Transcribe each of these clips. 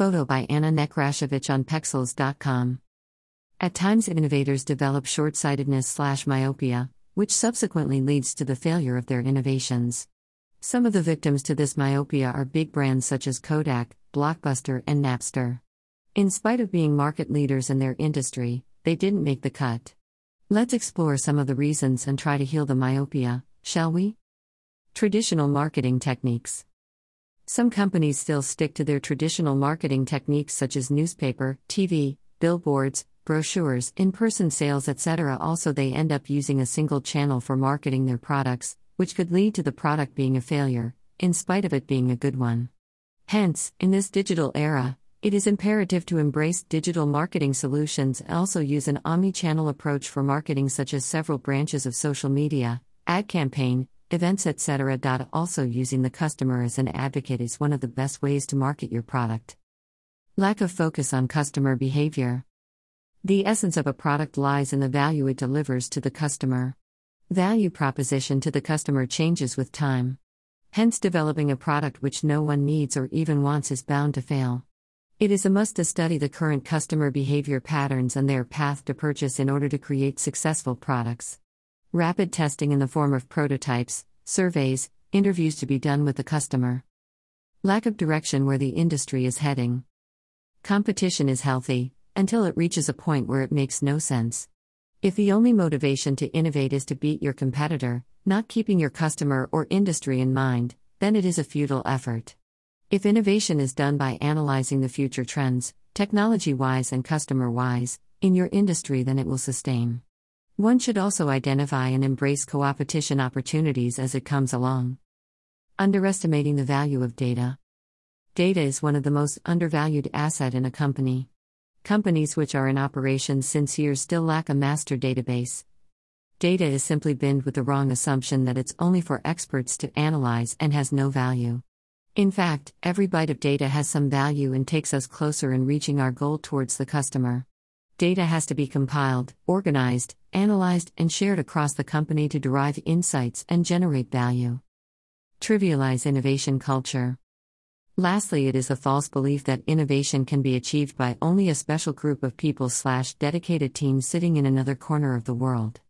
Photo by Anna Nekrashevich on Pexels.com. At times, innovators develop short sightedness slash myopia, which subsequently leads to the failure of their innovations. Some of the victims to this myopia are big brands such as Kodak, Blockbuster, and Napster. In spite of being market leaders in their industry, they didn't make the cut. Let's explore some of the reasons and try to heal the myopia, shall we? Traditional marketing techniques. Some companies still stick to their traditional marketing techniques such as newspaper, TV, billboards, brochures, in person sales, etc. Also, they end up using a single channel for marketing their products, which could lead to the product being a failure, in spite of it being a good one. Hence, in this digital era, it is imperative to embrace digital marketing solutions and also use an omni channel approach for marketing, such as several branches of social media, ad campaign, events, etc. Also, using the customer as an advocate is one of the best ways to market your product. Lack of focus on customer behavior. The essence of a product lies in the value it delivers to the customer. Value proposition to the customer changes with time. Hence, developing a product which no one needs or even wants is bound to fail. It is a must to study the current customer behavior patterns and their path to purchase in order to create successful products. Rapid testing in the form of prototypes, surveys, interviews to be done with the customer. Lack of direction where the industry is heading. Competition is healthy, until it reaches a point where it makes no sense. If the only motivation to innovate is to beat your competitor, not keeping your customer or industry in mind, then it is a futile effort. If innovation is done by analyzing the future trends, technology wise and customer wise, in your industry, then it will sustain. One should also identify and embrace co-opetition opportunities as it comes along. Underestimating the value of data. Data is one of the most undervalued asset in a company. Companies which are in operation since years still lack a master database. Data is simply binned with the wrong assumption that it's only for experts to analyze and has no value. In fact, every byte of data has some value and takes us closer in reaching our goal towards the customer. Data has to be compiled, organized, analyzed, and shared across the company to derive insights and generate value. Trivialize innovation culture. Lastly, it is a false belief that innovation can be achieved by only a special group of people slash dedicated teams sitting in another corner of the world.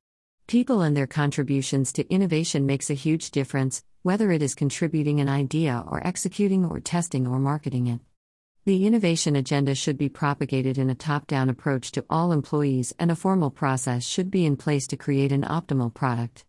People and their contributions to innovation makes a huge difference, whether it is contributing an idea or executing or testing or marketing it. The innovation agenda should be propagated in a top down approach to all employees, and a formal process should be in place to create an optimal product.